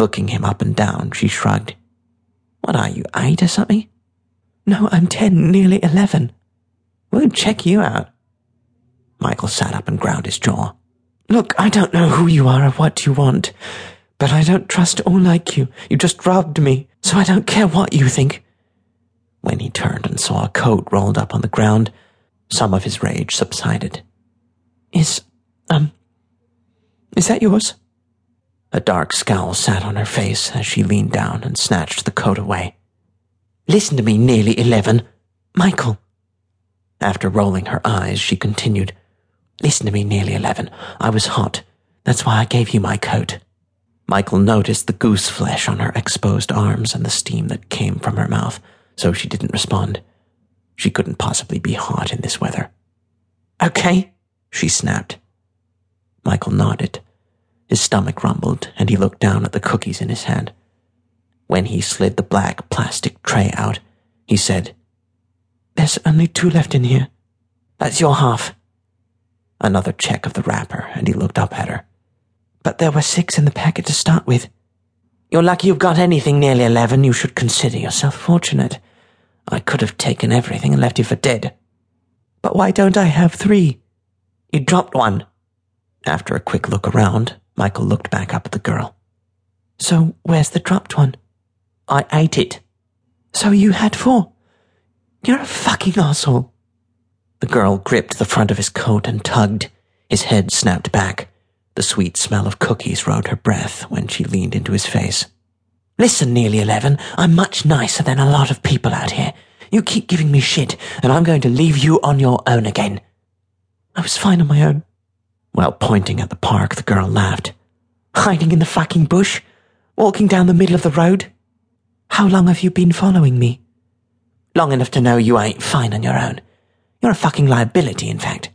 Looking him up and down, she shrugged. What are you, eight or something? No, I'm ten, nearly eleven. We'll check you out. Michael sat up and ground his jaw. Look, I don't know who you are or what you want, but I don't trust or like you. You just robbed me, so I don't care what you think. When he turned and saw a coat rolled up on the ground, some of his rage subsided. Is, um, is that yours? A dark scowl sat on her face as she leaned down and snatched the coat away. Listen to me, nearly eleven. Michael. After rolling her eyes, she continued, Listen to me, nearly eleven. I was hot. That's why I gave you my coat. Michael noticed the goose flesh on her exposed arms and the steam that came from her mouth, so she didn't respond. She couldn't possibly be hot in this weather. Okay, she snapped. Michael nodded. His stomach rumbled, and he looked down at the cookies in his hand. When he slid the black plastic tray out, he said, There's only two left in here. That's your half. Another check of the wrapper, and he looked up at her. But there were six in the packet to start with. You're lucky you've got anything nearly eleven. You should consider yourself fortunate. I could have taken everything and left you for dead. But why don't I have three? You dropped one. After a quick look around, Michael looked back up at the girl. So where's the dropped one? I ate it. So you had four? You're a fucking asshole. The girl gripped the front of his coat and tugged. His head snapped back. The sweet smell of cookies rode her breath when she leaned into his face. Listen, nearly eleven, I'm much nicer than a lot of people out here. You keep giving me shit, and I'm going to leave you on your own again. I was fine on my own. While pointing at the park, the girl laughed. Hiding in the fucking bush? Walking down the middle of the road? How long have you been following me? Long enough to know you ain't fine on your own. You're a fucking liability, in fact.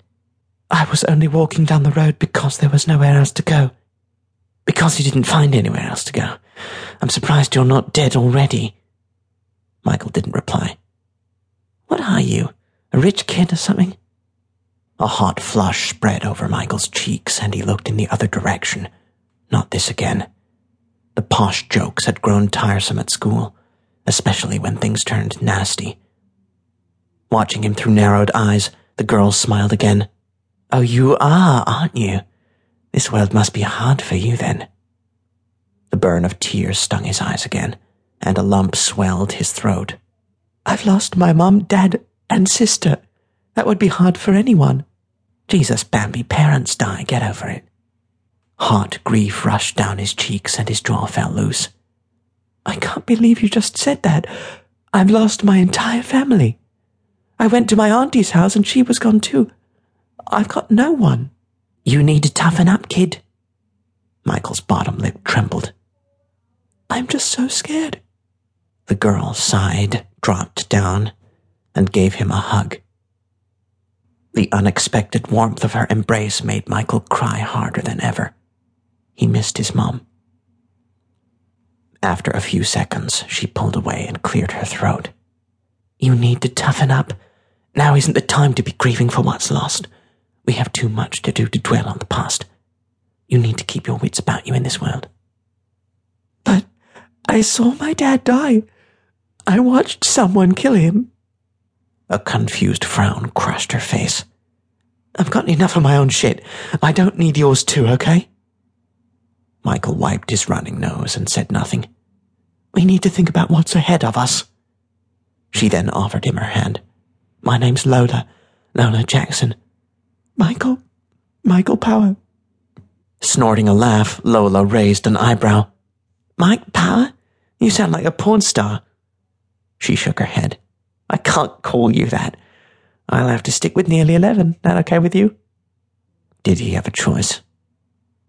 I was only walking down the road because there was nowhere else to go. Because you didn't find anywhere else to go. I'm surprised you're not dead already. Michael didn't reply. What are you? A rich kid or something? A hot flush spread over Michael's cheeks, and he looked in the other direction. Not this again. The posh jokes had grown tiresome at school, especially when things turned nasty. Watching him through narrowed eyes, the girl smiled again. Oh, you are, aren't you? This world must be hard for you then. The burn of tears stung his eyes again, and a lump swelled his throat. I've lost my mum, dad, and sister. That would be hard for anyone. Jesus, Bambi, parents die, get over it. Hot grief rushed down his cheeks and his jaw fell loose. I can't believe you just said that. I've lost my entire family. I went to my auntie's house and she was gone too. I've got no one. You need to toughen up, kid. Michael's bottom lip trembled. I'm just so scared. The girl sighed, dropped down, and gave him a hug. The unexpected warmth of her embrace made Michael cry harder than ever. He missed his mom. After a few seconds, she pulled away and cleared her throat. You need to toughen up. Now isn't the time to be grieving for what's lost. We have too much to do to dwell on the past. You need to keep your wits about you in this world. But I saw my dad die. I watched someone kill him. A confused frown crushed her face. I've got enough of my own shit. I don't need yours too, okay? Michael wiped his running nose and said nothing. We need to think about what's ahead of us. She then offered him her hand. My name's Lola, Lola Jackson. Michael? Michael Power. Snorting a laugh, Lola raised an eyebrow. Mike Power? You sound like a porn star. She shook her head. I can't call you that. I'll have to stick with nearly eleven. That okay with you? Did he have a choice?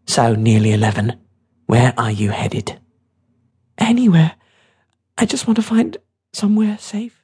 So, nearly eleven, where are you headed? Anywhere. I just want to find somewhere safe.